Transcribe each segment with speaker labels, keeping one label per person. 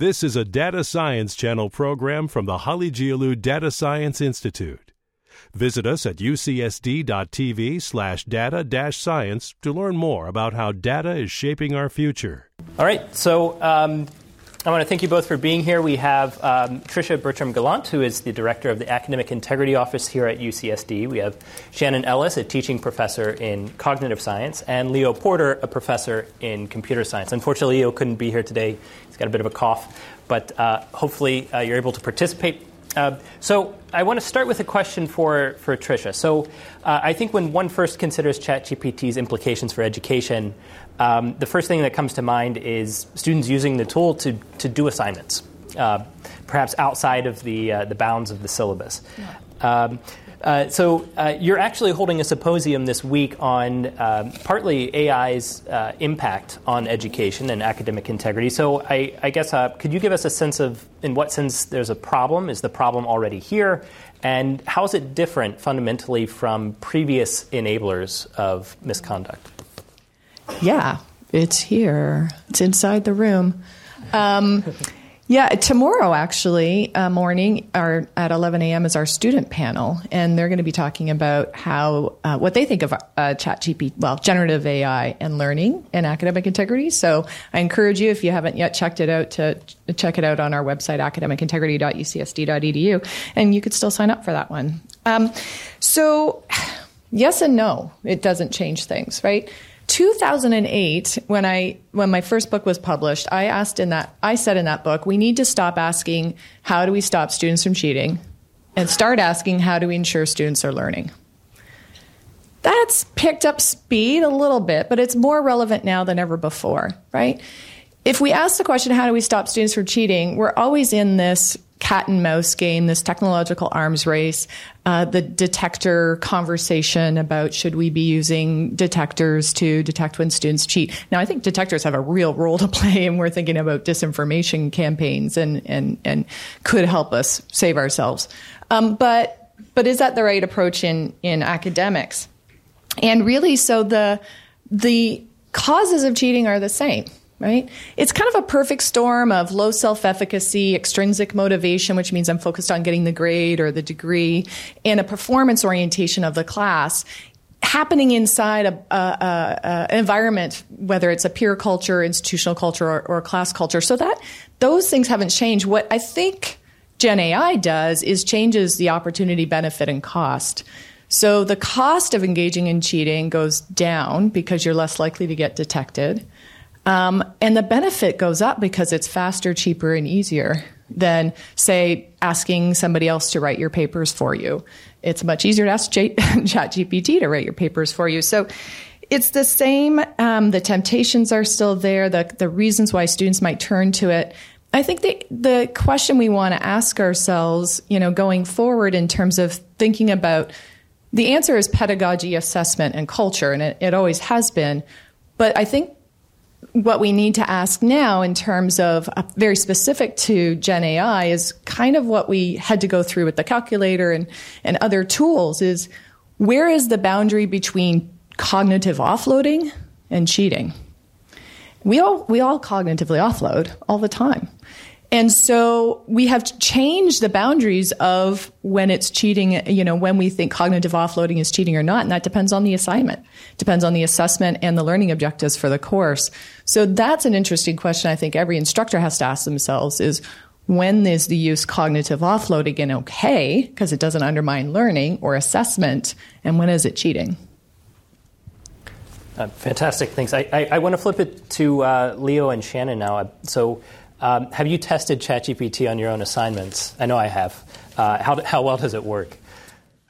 Speaker 1: This is a Data Science Channel program from the Halıcıoğlu Data Science Institute. Visit us at ucsd.tv slash data science to learn more about how data is shaping our future.
Speaker 2: All right, so um, I want to thank you both for being here. We have um, Tricia Bertram Gallant, who is the director of the Academic Integrity Office here at UCSD. We have Shannon Ellis, a teaching professor in cognitive science, and Leo Porter, a professor in computer science. Unfortunately, Leo couldn't be here today He's got a bit of a cough, but uh, hopefully uh, you're able to participate. Uh, so I want to start with a question for, for Tricia. So uh, I think when one first considers ChatGPT's implications for education, um, the first thing that comes to mind is students using the tool to, to do assignments, uh, perhaps outside of the, uh, the bounds of the syllabus. Yeah. Um, uh, so uh, you're actually holding a symposium this week on um, partly AI's uh, impact on education and academic integrity. So I, I guess uh, could you give us a sense of in what sense there's a problem? Is the problem already here? And how is it different fundamentally from previous enablers of misconduct?
Speaker 3: Yeah, it's here. It's inside the room. Um, yeah, tomorrow actually uh, morning our, at 11 a.m. is our student panel, and they're going to be talking about how uh, what they think of uh, ChatGPT, well, generative AI and learning and academic integrity. So I encourage you, if you haven't yet checked it out, to check it out on our website, academicintegrity.ucsd.edu, and you could still sign up for that one. Um, so, yes and no, it doesn't change things, right? 2008 when i when my first book was published i asked in that i said in that book we need to stop asking how do we stop students from cheating? And start asking how do we ensure students are learning? That's picked up speed a little bit but it's more relevant now than ever before right? If we ask the question how do we stop students from cheating? We're always in this cat and mouse game, this technological arms race, uh, the detector conversation about should we be using detectors to detect when students cheat. Now, I think detectors have a real role to play, and we're thinking about disinformation campaigns and and and could help us save ourselves. Um, but but is that the right approach in in academics? And really, so the the causes of cheating are the same right? It's kind of a perfect storm of low self efficacy, extrinsic motivation, which means I'm focused on getting the grade or the degree, and a performance orientation of the class happening inside a, a, a, environment, whether it's a peer culture, institutional culture, or, or class culture. So that those things haven't changed. What I think Gen AI does is changes the opportunity, benefit, and cost. So the cost of engaging in cheating goes down because you're less likely to get detected. Um, and the benefit goes up because it's faster, cheaper, and easier than, say, asking somebody else to write your papers for you. It's much easier to ask J- ChatGPT to write your papers for you. So it's the same. Um, the temptations are still there. The, the reasons why students might turn to it. I think the the question we want to ask ourselves, you know, going forward in terms of thinking about the answer is pedagogy, assessment, and culture, and it, it always has been. But I think what we need to ask now in terms of uh, very specific to Gen AI is kind of what we had to go through with the calculator and, and other tools is where is the boundary between cognitive offloading and cheating? We all, we all cognitively offload all the time. And so we have changed the boundaries of when it's cheating, you know, when we think cognitive offloading is cheating or not. And that depends on the assignment, depends on the assessment and the learning objectives for the course. So that's an interesting question I think every instructor has to ask themselves is when is the use cognitive offloading okay because it doesn't undermine learning or assessment, and when is it cheating?
Speaker 2: Uh, fantastic, thanks. I, I, I, want to flip it to uh, Leo and Shannon now. So um, have you tested ChatGPT on your own assignments? I know I have. Uh, how, how well does it work?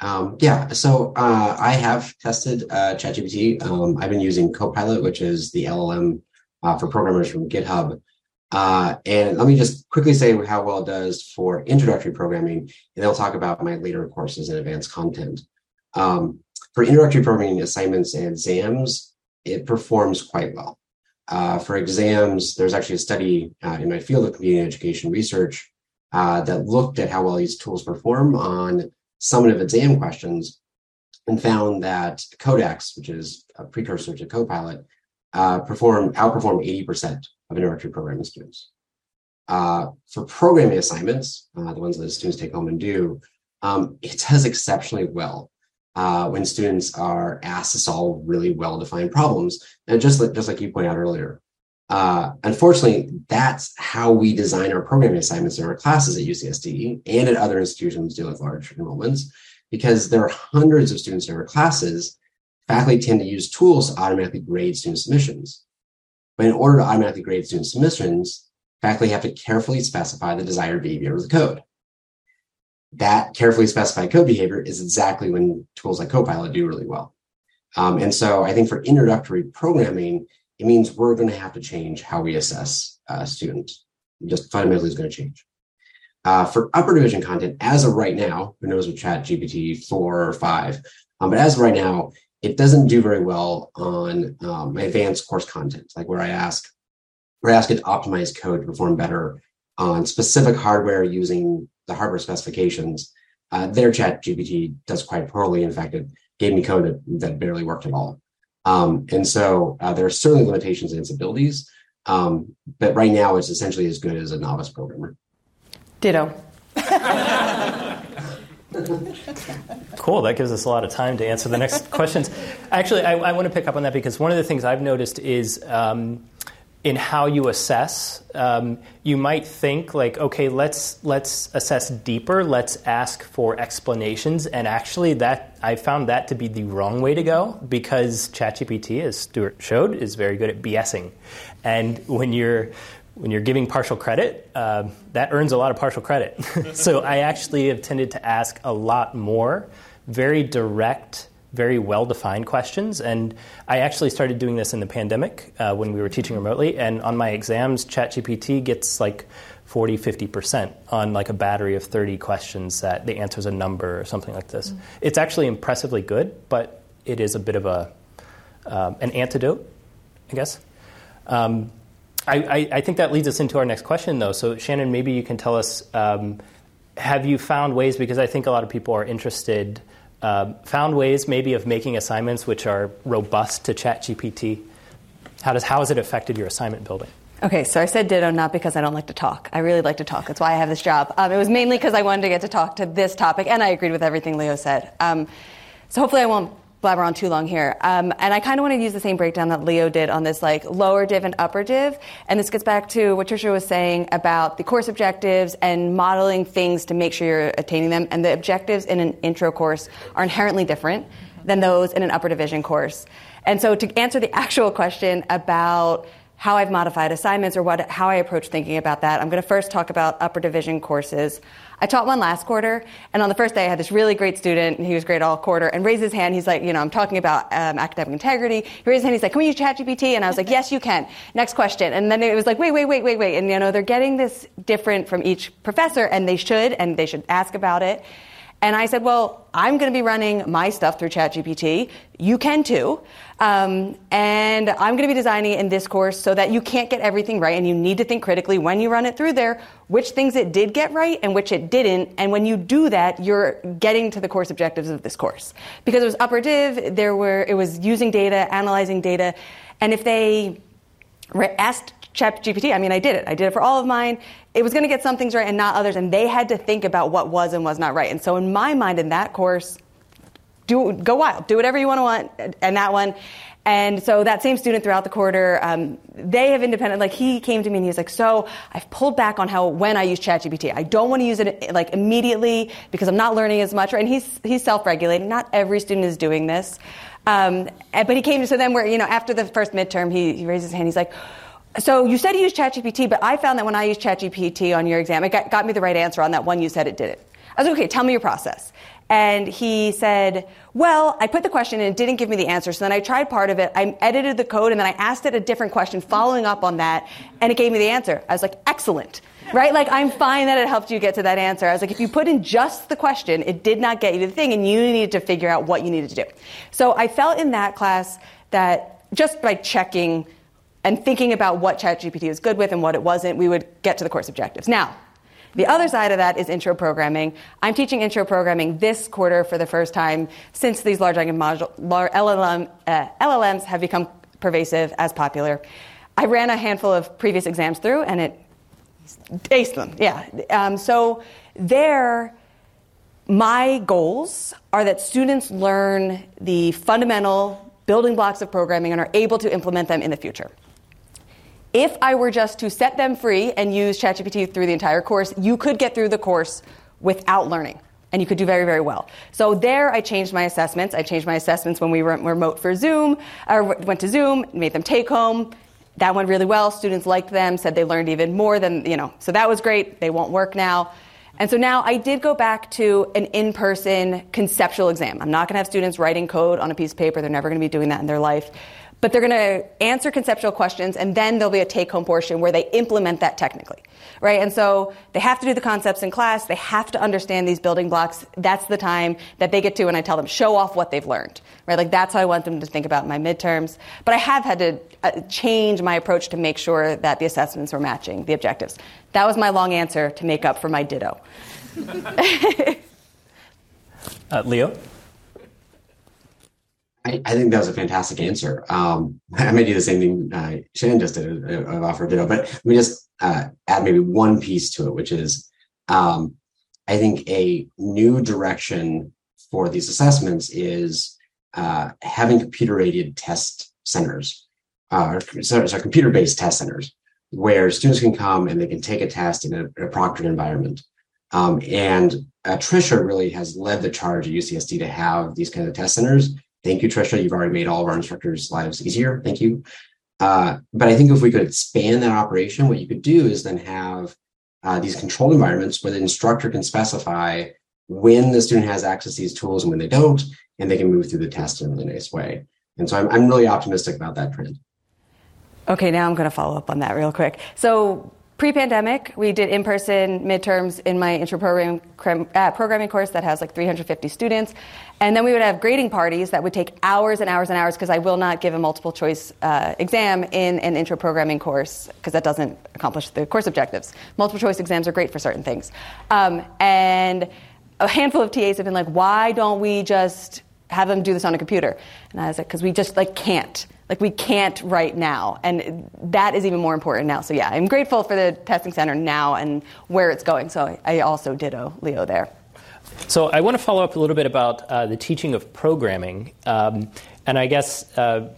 Speaker 4: Um, yeah, so uh, I have tested uh, ChatGPT. Um, I've been using Copilot, which is the LLM uh, for programmers from GitHub. Uh, and let me just quickly say how well it does for introductory programming, and then I'll talk about my later courses and advanced content. Um, for introductory programming assignments and exams, it performs quite well. Uh, for exams, there's actually a study uh, in my field of computing education research uh, that looked at how well these tools perform on summative exam questions and found that Codex, which is a precursor to Copilot, uh, perform outperformed 80% of introductory programming students. uh, for programming assignments, uh, the ones that the students take home and do, um, it does exceptionally well uh, when students are asked to solve really well-defined problems. And just like, just like you pointed out earlier, uh, unfortunately, that's how we design our programming assignments in our classes at UCSD and at other institutions dealing with large enrollments, because there are hundreds of students in our classes. Faculty tend to use tools to automatically grade student submissions. But in order to automatically grade student submissions, faculty have to carefully specify the desired behavior of the code. That carefully specified code behavior is exactly when tools like Copilot do really well. Um, and so I think for introductory programming, it means we're going to have to change how we assess uh, students. Just fundamentally is going to change. Uh, for upper division content, as of right now, who knows with Chat GPT 4 or 5, um, but as of right now, it doesn't do very well on um, advanced course content, like where I ask, where I ask it to optimize code to perform better on specific hardware using the hardware specifications. Uh, their Chat GPT does quite poorly. In fact, it gave me code that, that barely worked at all. Um, and so uh, there are certainly limitations in its abilities, um, but right now it's essentially as good as a novice programmer.
Speaker 5: Ditto.
Speaker 2: cool. That gives us a lot of time to answer the next questions. Actually, I, I, want to pick up on that because one of the things I've noticed is um, in how you assess, um, you might think like, okay, let's let's assess deeper. Let's ask for explanations, and actually, that I found that to be the wrong way to go because ChatGPT, as Stuart showed, is very good at BSing, and when you're when you're giving partial credit, uh, that earns a lot of partial credit. so I actually have tended to ask a lot more, very direct very well defined questions. And I actually started doing this in the pandemic uh, when we were teaching remotely. And on my exams, ChatGPT gets like 40, 50% on like a battery of 30 questions that the answer's a number or something like this. Mm-hmm. It's actually impressively good, but it is a bit of a, um, an antidote, I guess. Um, I, I, I, think that leads us into our next question, though. So, Shannon, maybe you can tell us um, have you found ways, because I think a lot of people are interested uh, found ways maybe of making assignments which are robust to ChatGPT? How, does, how has it affected your assignment building?
Speaker 5: Okay, so I said ditto not because I don't like to talk. I really like to talk. That's why I have this job. Um, it was mainly because I wanted to get to talk to this topic, and I agreed with everything Leo said. Um, so hopefully I won't blabber on too long here. Um, and I kind of want to use the same breakdown that Leo did on this like lower div and upper div. And this gets back to what Tricia was saying about the course objectives and modeling things to make sure you're attaining them. And the objectives in an intro course are inherently different than those in an upper division course. And so to answer the actual question about how I've modified assignments or what, how I approach thinking about that, I'm going to first talk about upper division courses. I taught one last quarter, and on the first day, I had this really great student, and he was great all quarter, and raised his hand. He's like, you know, I'm talking about um, academic integrity. He raised his hand. He's like, can we use ChatGPT? And I was like, yes, you can. Next question. And then it was like, wait, wait, wait, wait, wait. And you know, they're getting this different from each professor, and they should, and they should ask about it. And I said, well, I'm going to be running my stuff through ChatGPT. You can too. Um, and I'm going to be designing it in this course so that you can't get everything right and you need to think critically when you run it through there, which things it did get right and which it didn't. And when you do that, you're getting to the course objectives of this course. Because it was upper div, there were, it was using data, analyzing data. And if they asked ChatGPT. I mean, I did it. I did it for all of mine. It was going to get some things right and not others, and they had to think about what was and was not right. And so, in my mind, in that course, do go wild, do whatever you want to want, and that one. And so that same student throughout the quarter, um, they have independent. Like he came to me and he was like, "So I've pulled back on how when I use ChatGPT. I don't want to use it like immediately because I'm not learning as much." Right? And he's he's self-regulating. Not every student is doing this, um, but he came to so then where you know after the first midterm, he, he raised his hand. He's like, so you said you used ChatGPT, but I found that when I used ChatGPT on your exam, it got, got, me the right answer on that one you said it did it. I was like, okay, tell me your process. And he said, well, I put the question and it didn't give me the answer. So then I tried part of it. I edited the code and then I asked it a different question following up on that and it gave me the answer. I was like, excellent. Right? Like, I'm fine that it helped you get to that answer. I was like, if you put in just the question, it did not get you the thing and you needed to figure out what you needed to do. So I felt in that class that just by checking and thinking about what ChatGPT was good with and what it wasn't, we would get to the course objectives. Now, the other side of that is intro programming. I'm teaching intro programming this quarter for the first time since these large language module, LLM, uh, LLMs have become pervasive as popular. I ran a handful of previous exams through, and it Ace them, yeah. Um, so there, my goals are that students learn the fundamental building blocks of programming and are able to implement them in the future. If I were just to set them free and use ChatGPT through the entire course, you could get through the course without learning. And you could do very, very well. So there, I changed my assessments. I changed my assessments when we were remote for Zoom, or went to Zoom, made them take home. That went really well. Students liked them, said they learned even more than, you know, so that was great. They won't work now. And so now I did go back to an in person conceptual exam. I'm not going to have students writing code on a piece of paper. They're never going to be doing that in their life but they're going to answer conceptual questions and then there'll be a take home portion where they implement that technically right? And so they have to do the concepts in class. They have to understand these building blocks. That's the time that they get to and i tell them show off what they've learned right? Like that's how i want them to think about my midterms. But i have had to uh, change my approach to make sure that the assessments were matching the objectives. That was my long answer to make up for my ditto.
Speaker 2: Uh, leo
Speaker 4: I, I, think that was a fantastic answer. Um, I may do the same thing uh, Shannon just did of uh, offer ditto, but let me just uh, add maybe one piece to it, which is um, I think a new direction for these assessments is uh, having computer-aided test centers, uh, so computer-based test centers, where students can come and they can take a test in a, a proctored environment. Um, and uh, Tricia really has led the charge at UCSD to have these kinds of test centers Thank you, Tricia. You've already made all of our instructors' lives easier. Thank you. Uh, but I think if we could expand that operation, what you could do is then have uh, these controlled environments where the instructor can specify when the student has access to these tools and when they don't, and they can move through the test in a really nice way. And so I'm, I'm really optimistic about that trend.
Speaker 5: Okay, now I'm going to follow up on that real quick. So Pre-pandemic, we did in-person midterms in my intro program, uh, programming course that has like 350 students, and then we would have grading parties that would take hours and hours and hours because I will not give a multiple choice uh, exam in an intro programming course because that doesn't accomplish the course objectives. Multiple choice exams are great for certain things, um, and a handful of TAs have been like, "Why don't we just have them do this on a computer?" And I was like, "Because we just like can't." Like we can't right now. And that is even more important now. So yeah i'm grateful for the testing center now and where it's going. So i also ditto leo there.
Speaker 2: So i want to follow up a little bit about uh, the teaching of programming. Um, and i guess uh,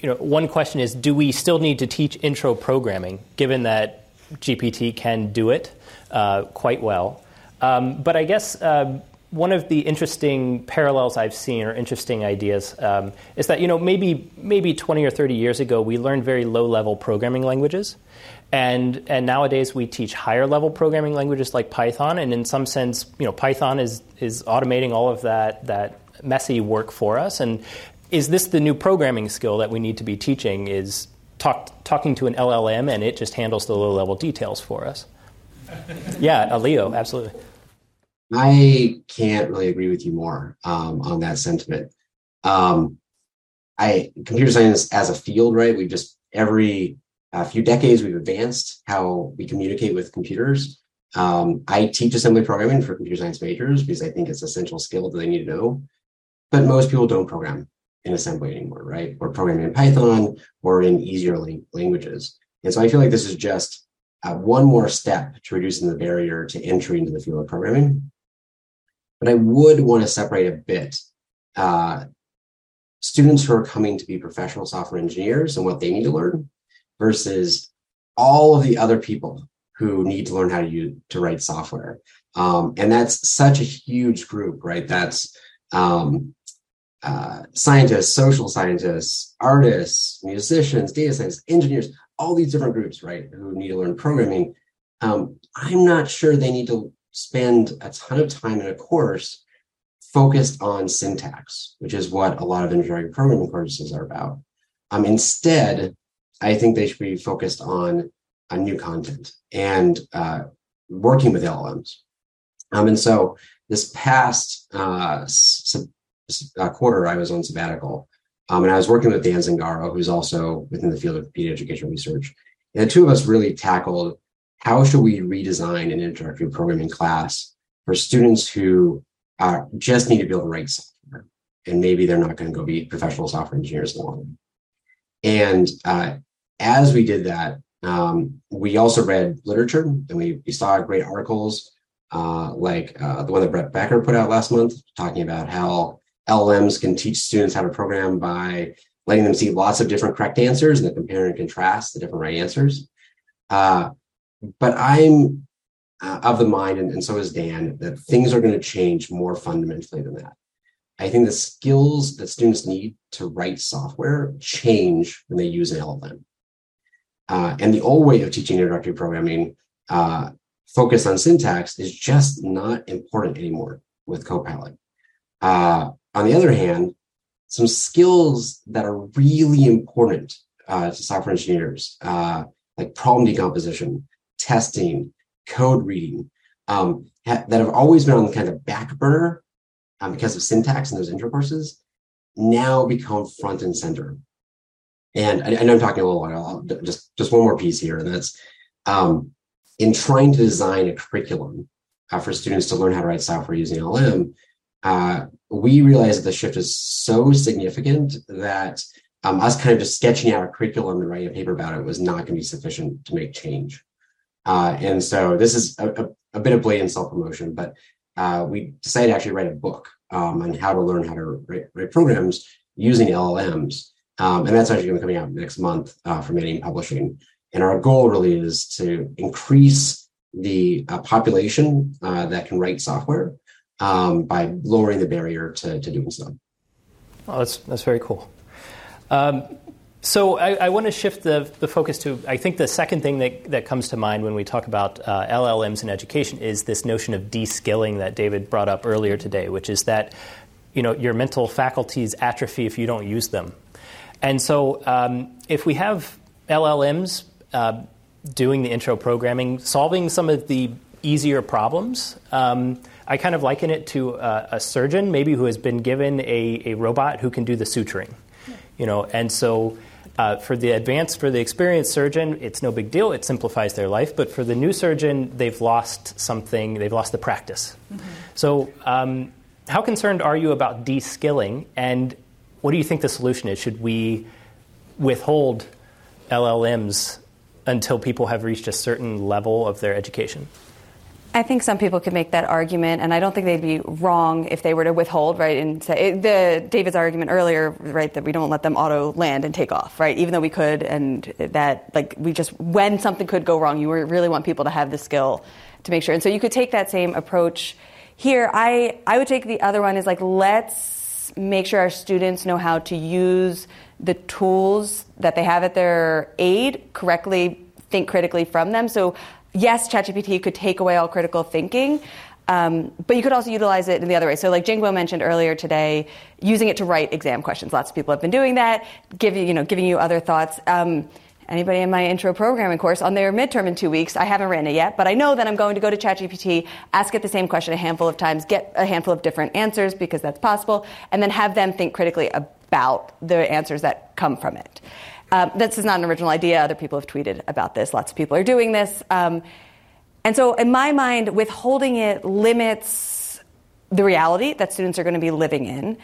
Speaker 2: you know one question is do we still need to teach intro programming given that gpt can do it uh, quite well? Um, but i guess um, one of the interesting parallels I've seen, or interesting ideas, um, is that you know maybe maybe 20 or 30 years ago we learned very low level programming languages, and and nowadays we teach higher level programming languages like Python, and in some sense, you know, Python is is automating all of that that messy work for us. And is this the new programming skill that we need to be teaching? Is talk, talking to an LLM and it just handles the low level details for us? yeah, a Leo, absolutely.
Speaker 4: I can't really agree with you more um, on that sentiment. Um, I computer science as a field, right? We've just every uh, few decades we've advanced how we communicate with computers. Um, I teach assembly programming for computer science majors because I think it's an essential skill that they need to know. But most people don't program in assembly anymore, right? Or programming in Python or in easier languages. And so I feel like this is just uh, one more step to reducing the barrier to entry into the field of programming. But I would want to separate a bit uh, students who are coming to be professional software engineers and what they need to learn versus all of the other people who need to learn how to use to write software. Um, and that's such a huge group, right? That's um, uh, scientists, social scientists, artists, musicians, data scientists, engineers, all these different groups, right, who need to learn programming. Um, I'm not sure they need to spend a ton of time in a course focused on syntax, which is what a lot of engineering programming courses are about. Um, instead, I think they should be focused on, on new content and uh, working with LLMs. Um, and so this past uh, sub, uh, quarter, I was on sabbatical, um, and I was working with Dan Zingaro, who's also within the field of computer education research. And the two of us really tackled how should we redesign an introductory programming class for students who uh, just need to be able to write software and maybe they're not going to go be professional software engineers long and uh, as we did that Um, we also read literature and we, we saw great articles uh, like uh, the one that Brett Becker put out last month, talking about how LLMs can teach students how to program by letting them see lots of different correct answers and then compare and contrast the different right answers. But I'm uh, of the mind, and, and so is Dan, that things are going to change more fundamentally than that. I think the skills that students need to write software change when they use an LLM. Uh, and the old way of teaching introductory programming, uh, focus on syntax, is just not important anymore with Copilot. Uh, on the other hand, some skills that are really important uh, to software engineers, uh, like problem decomposition, testing, code reading, um, ha- that have always been on the kind of back burner um, because of syntax and those intro courses, now become front and center. And I, I know I'm talking a little while. I'll, just just one more piece here, and that's um, in trying to design a curriculum uh, for students to learn how to write software using LM. Uh, we realized that the shift is so significant that um, us kind of just sketching out a curriculum and writing a paper about it was not going to be sufficient to make change. Uh, and so this is a, a, a bit of blatant self promotion, but uh, we decided to actually write a book um, on how to learn how to write, write programs using LLMs. Um, and that's actually going to be coming out next month uh, from Manning Publishing. And our goal really is to increase the uh, population uh, that can write software um, by lowering the barrier to, to doing so.
Speaker 2: Oh, that's, that's very cool. Um, so I, I, want to shift the, the focus to, I think the second thing that, that comes to mind when we talk about uh, LLMs in education is this notion of de-skilling that David brought up earlier today, which is that you know, your mental faculties atrophy if you don't use them. And so um, if we have LLMs uh, doing the intro programming, solving some of the easier problems, um, I kind of liken it to a, a, surgeon, maybe who has been given a, a robot who can do the suturing. You know, and so uh, for the advanced, for the experienced surgeon, it's no big deal. It simplifies their life. But for the new surgeon, they've lost something. They've lost the practice. Mm-hmm. So, um, how concerned are you about de-skilling? And what do you think the solution is? Should we withhold LLMs until people have reached a certain level of their education?
Speaker 5: I think some people could make that argument, and I don't think they'd be wrong if they were to withhold, right? And say the David's argument earlier, right, that we don't let them auto land and take off, right? Even though we could, and that like we just when something could go wrong, you really want people to have the skill to make sure. And so you could take that same approach here. I I would take the other one is like let's make sure our students know how to use the tools that they have at their aid correctly think critically from them. So yes, ChatGPT could take away all critical thinking. Um, but you could also utilize it in the other way. So, like Jingbo mentioned earlier today, using it to write exam questions. Lots of people have been doing that, giving you know, giving you other thoughts. Um, anybody in my intro programming course on their midterm in two weeks, I haven't written it yet, but I know that I'm going to go to ChatGPT, ask it the same question a handful of times, get a handful of different answers because that's possible, and then have them think critically about the answers that come from it. Um, this is not an original idea. Other people have tweeted about this. Lots of people are doing this. Um, and so, in my mind, withholding it limits the reality that students are going to be living in.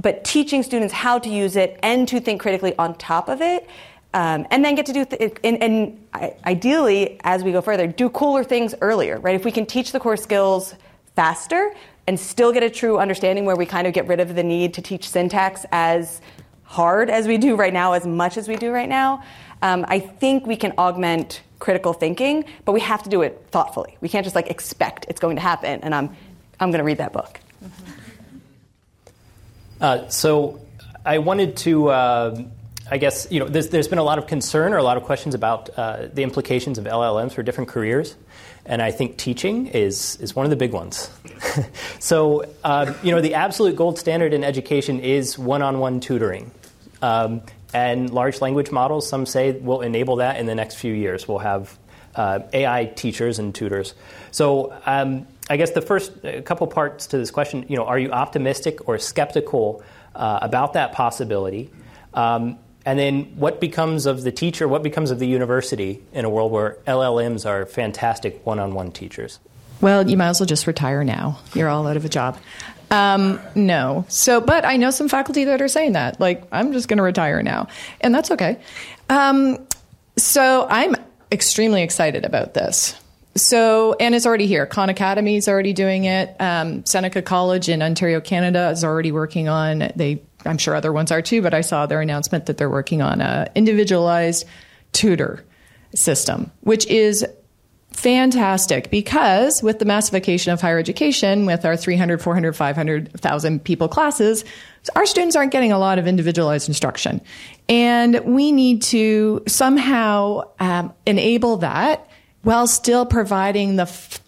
Speaker 5: But teaching students how to use it and to think critically on top of it, um, and then get to do, th- and, and ideally, as we go further, do cooler things earlier, right? If we can teach the core skills faster and still get a true understanding where we kind of get rid of the need to teach syntax as hard as we do right now, as much as we do right now, um, I think we can augment critical thinking, but we have to do it thoughtfully. We can't just like expect it's going to happen, and I'm, I'm going to read that book.
Speaker 2: Uh, so I wanted to. Uh, I guess you know there's, there's been a lot of concern or a lot of questions about uh, the implications of LLMs for different careers, and I think teaching is is one of the big ones. so uh, you know the absolute gold standard in education is one-on-one tutoring. Um, and large language models, some say, will enable that in the next few years. We'll have uh, AI teachers and tutors. So um, I guess the first couple parts to this question, you know, are you optimistic or skeptical uh, about that possibility? Um, and then what becomes of the teacher? What becomes of the university in a world where LLMs are fantastic one-on-one teachers?
Speaker 3: Well, you might as well just retire now. You're all out of a job. Um, no. So, but I know some faculty that are saying that. Like, I'm just going to retire now, and that's okay. Um, so I'm extremely excited about this. So, and it's already here. Khan Academy is already doing it. Um, Seneca College in Ontario, Canada is already working on, they, I'm sure other ones are too, but I saw their announcement that they're working on a individualized tutor system, which is fantastic because with the massification of higher education, with our 300, 400, 500,000 people classes, our students aren't getting a lot of individualized instruction. And we need to somehow um, enable that while still providing the, f-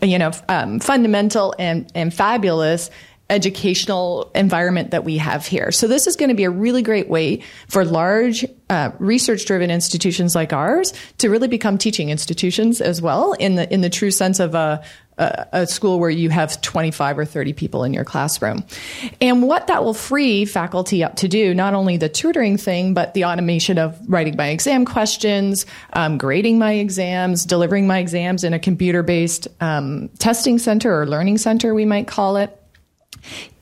Speaker 3: you know, um, fundamental and, and fabulous educational environment that we have here. So this is going to be a really great way for large uh, research-driven institutions like ours to really become teaching institutions as well in the in the true sense of a a, a school where you have 25 or 30 people in your classroom. And what that will free faculty up to do, not only the tutoring thing, but the automation of writing my exam questions, um, grading my exams, delivering my exams in a computer based um, testing center or learning center, we might call it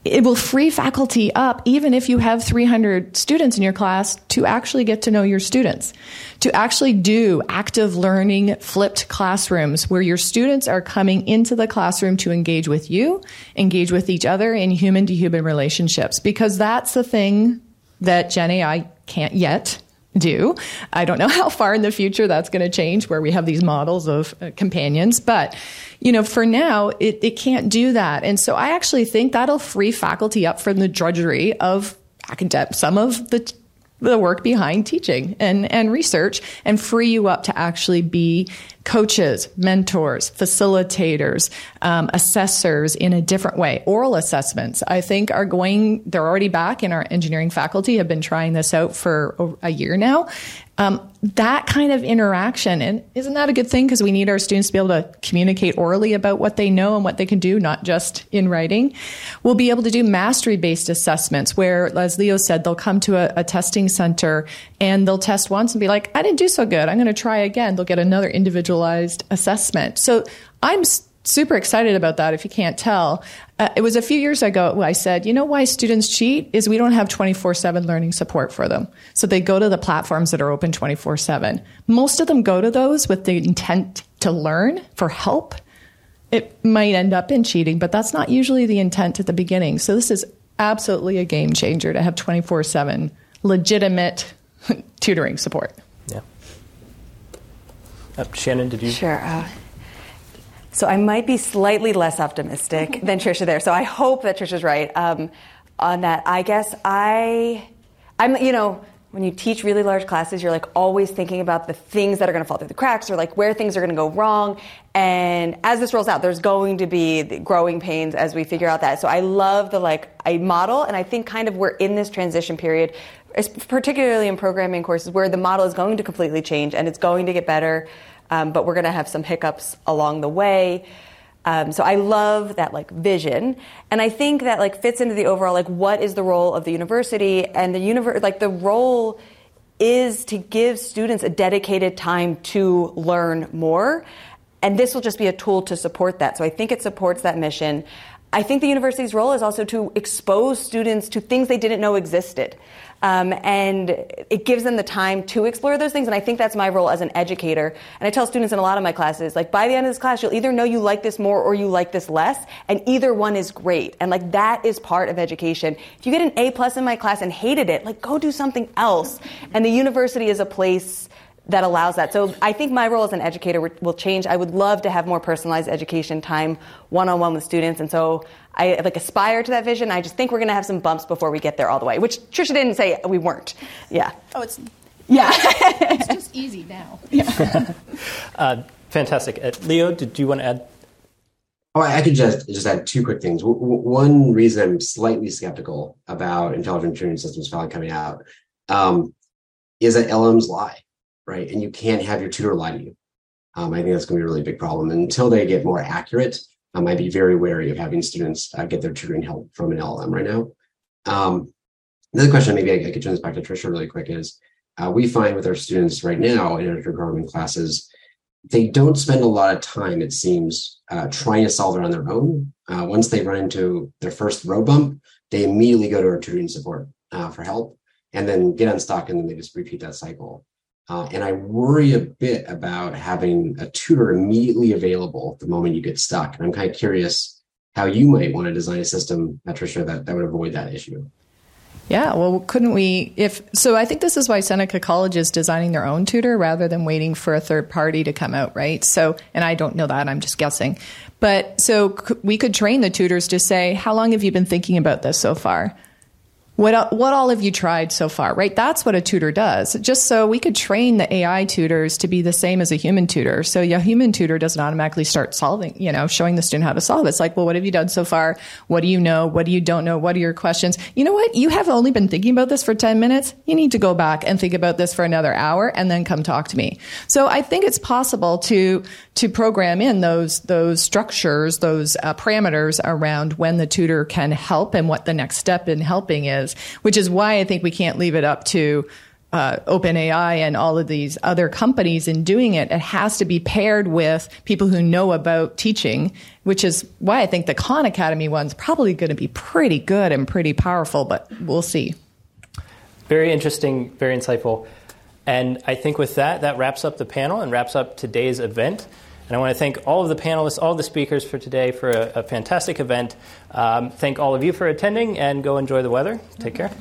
Speaker 3: it will free faculty up, even if you have 300 students in your class, to actually get to know your students, to actually do active learning flipped classrooms where your students are coming into the classroom to engage with you, engage with each other in human to human relationships, because that's the thing that Gen AI can't yet do. I don't know how far in the future that's going to change where we have these models of uh, companions, but you know, for now it, it can't do that. And so I actually think that'll free faculty up from the drudgery of academic, some of the the work behind teaching and, and research and free you up to actually be coaches, mentors, facilitators, um, assessors in a different way. Oral assessments, I think, are going, they're already back in our engineering faculty, have been trying this out for a year now. Um, that kind of interaction, and isn't that a good thing? Because we need our students to be able to communicate orally about what they know and what they can do, not just in writing. We'll be able to do mastery based assessments where, as Leo said, they'll come to a, a testing center and they'll test once and be like, I didn't do so good. I'm going to try again. They'll get another individualized assessment. So I'm super excited about that if you can't tell. Uh, it was a few years ago I said, you know why students cheat is we don't have 24/7 learning support for them. So they go to the platforms that are open 24/7. Most of them go to those with the intent to learn for help. It might end up in cheating, but that's not usually the intent at the beginning. So this is absolutely a game changer to have 24/7 legitimate tutoring support.
Speaker 2: Uh, Shannon, did you?
Speaker 5: Sure. Uh, so I might be slightly less optimistic than Tricia there. So I hope that Tricia's right um, on that. I guess I, I'm, you know, when you teach really large classes, you're like always thinking about the things that are going to fall through the cracks or like where things are going to go wrong. And as this rolls out, there's going to be growing pains as we figure out that. So I love the like I model, and I think kind of we're in this transition period, particularly in programming courses, where the model is going to completely change and it's going to get better um, but we're going to have some hiccups along the way. Um, so I love that like vision, and I think that like fits into the overall like what is the role of the university and the universe like the role is to give students a dedicated time to learn more, and this will just be a tool to support that. So I think it supports that mission. I think the university's role is also to expose students to things they didn't know existed. Um, and it gives them the time to explore those things. And I think that's my role as an educator. And I tell students in a lot of my classes, like by the end of this class, you'll either know you like this more or you like this less, and either one is great. And like that is part of education. If you get an A plus in my class and hated it, like go do something else. And the university is a place that allows that. So I think my role as an educator will change. I would love to have more personalized education time one on one with students. And so I like aspire to that vision. I just think we're going to have some bumps before we get there all the way, which Tricia didn't say we weren't. Yeah.
Speaker 3: Oh, it's
Speaker 5: yeah.
Speaker 3: it's just easy now.
Speaker 2: Yeah. uh, fantastic. Uh, Leo, did you want to add?
Speaker 4: Oh, I could just just add two quick things. W- one reason I'm slightly skeptical about intelligent tutoring systems finally coming out um, is that LMs lie right? And you can't have your tutor lie to you. Um, I think that's going to be a really big problem. And until they get more accurate, um, I'd be very wary of having students uh, get their tutoring help from an LLM right now. Um, another question, maybe I, I, could turn this back to Tricia really quick, is uh, we find with our students right now in our programming classes, they don't spend a lot of time, it seems, uh, trying to solve it on their own. Uh, once they run into their first road bump, they immediately go to our tutoring support uh, for help and then get unstuck and then they just repeat that cycle. Uh, and I worry a bit about having a tutor immediately available the moment you get stuck. And I'm kind of curious how you might want to design a system, Patricia, that, that would avoid that issue.
Speaker 3: Yeah, well, couldn't we? If so, I think this is why Seneca College is designing their own tutor rather than waiting for a third party to come out, right? So, and I don't know that; I'm just guessing. But so we could train the tutors to say, "How long have you been thinking about this so far?" What, what all have you tried so far, right? That's what a tutor does. Just so we could train the AI tutors to be the same as a human tutor. So a human tutor doesn't automatically start solving, you know, showing the student how to solve. It's like, well, what have you done so far? What do you know? What do you don't know? What are your questions? You know what? You have only been thinking about this for 10 minutes. You need to go back and think about this for another hour and then come talk to me. So I think it's possible to, to program in those, those structures, those uh, parameters around when the tutor can help and what the next step in helping is is, which is why I think we can't leave it up to uh, OpenAI and all of these other companies in doing it. It has to be paired with people who know about teaching, which is why I think the Khan Academy one's probably going to be pretty good and pretty powerful, but we'll see.
Speaker 2: Very interesting, very insightful. And I think with that, that wraps up the panel and wraps up today's event. And I want to thank all of the panelists, all the speakers for today for a, a fantastic event. Um, thank all of you for attending and go enjoy the weather. Take care.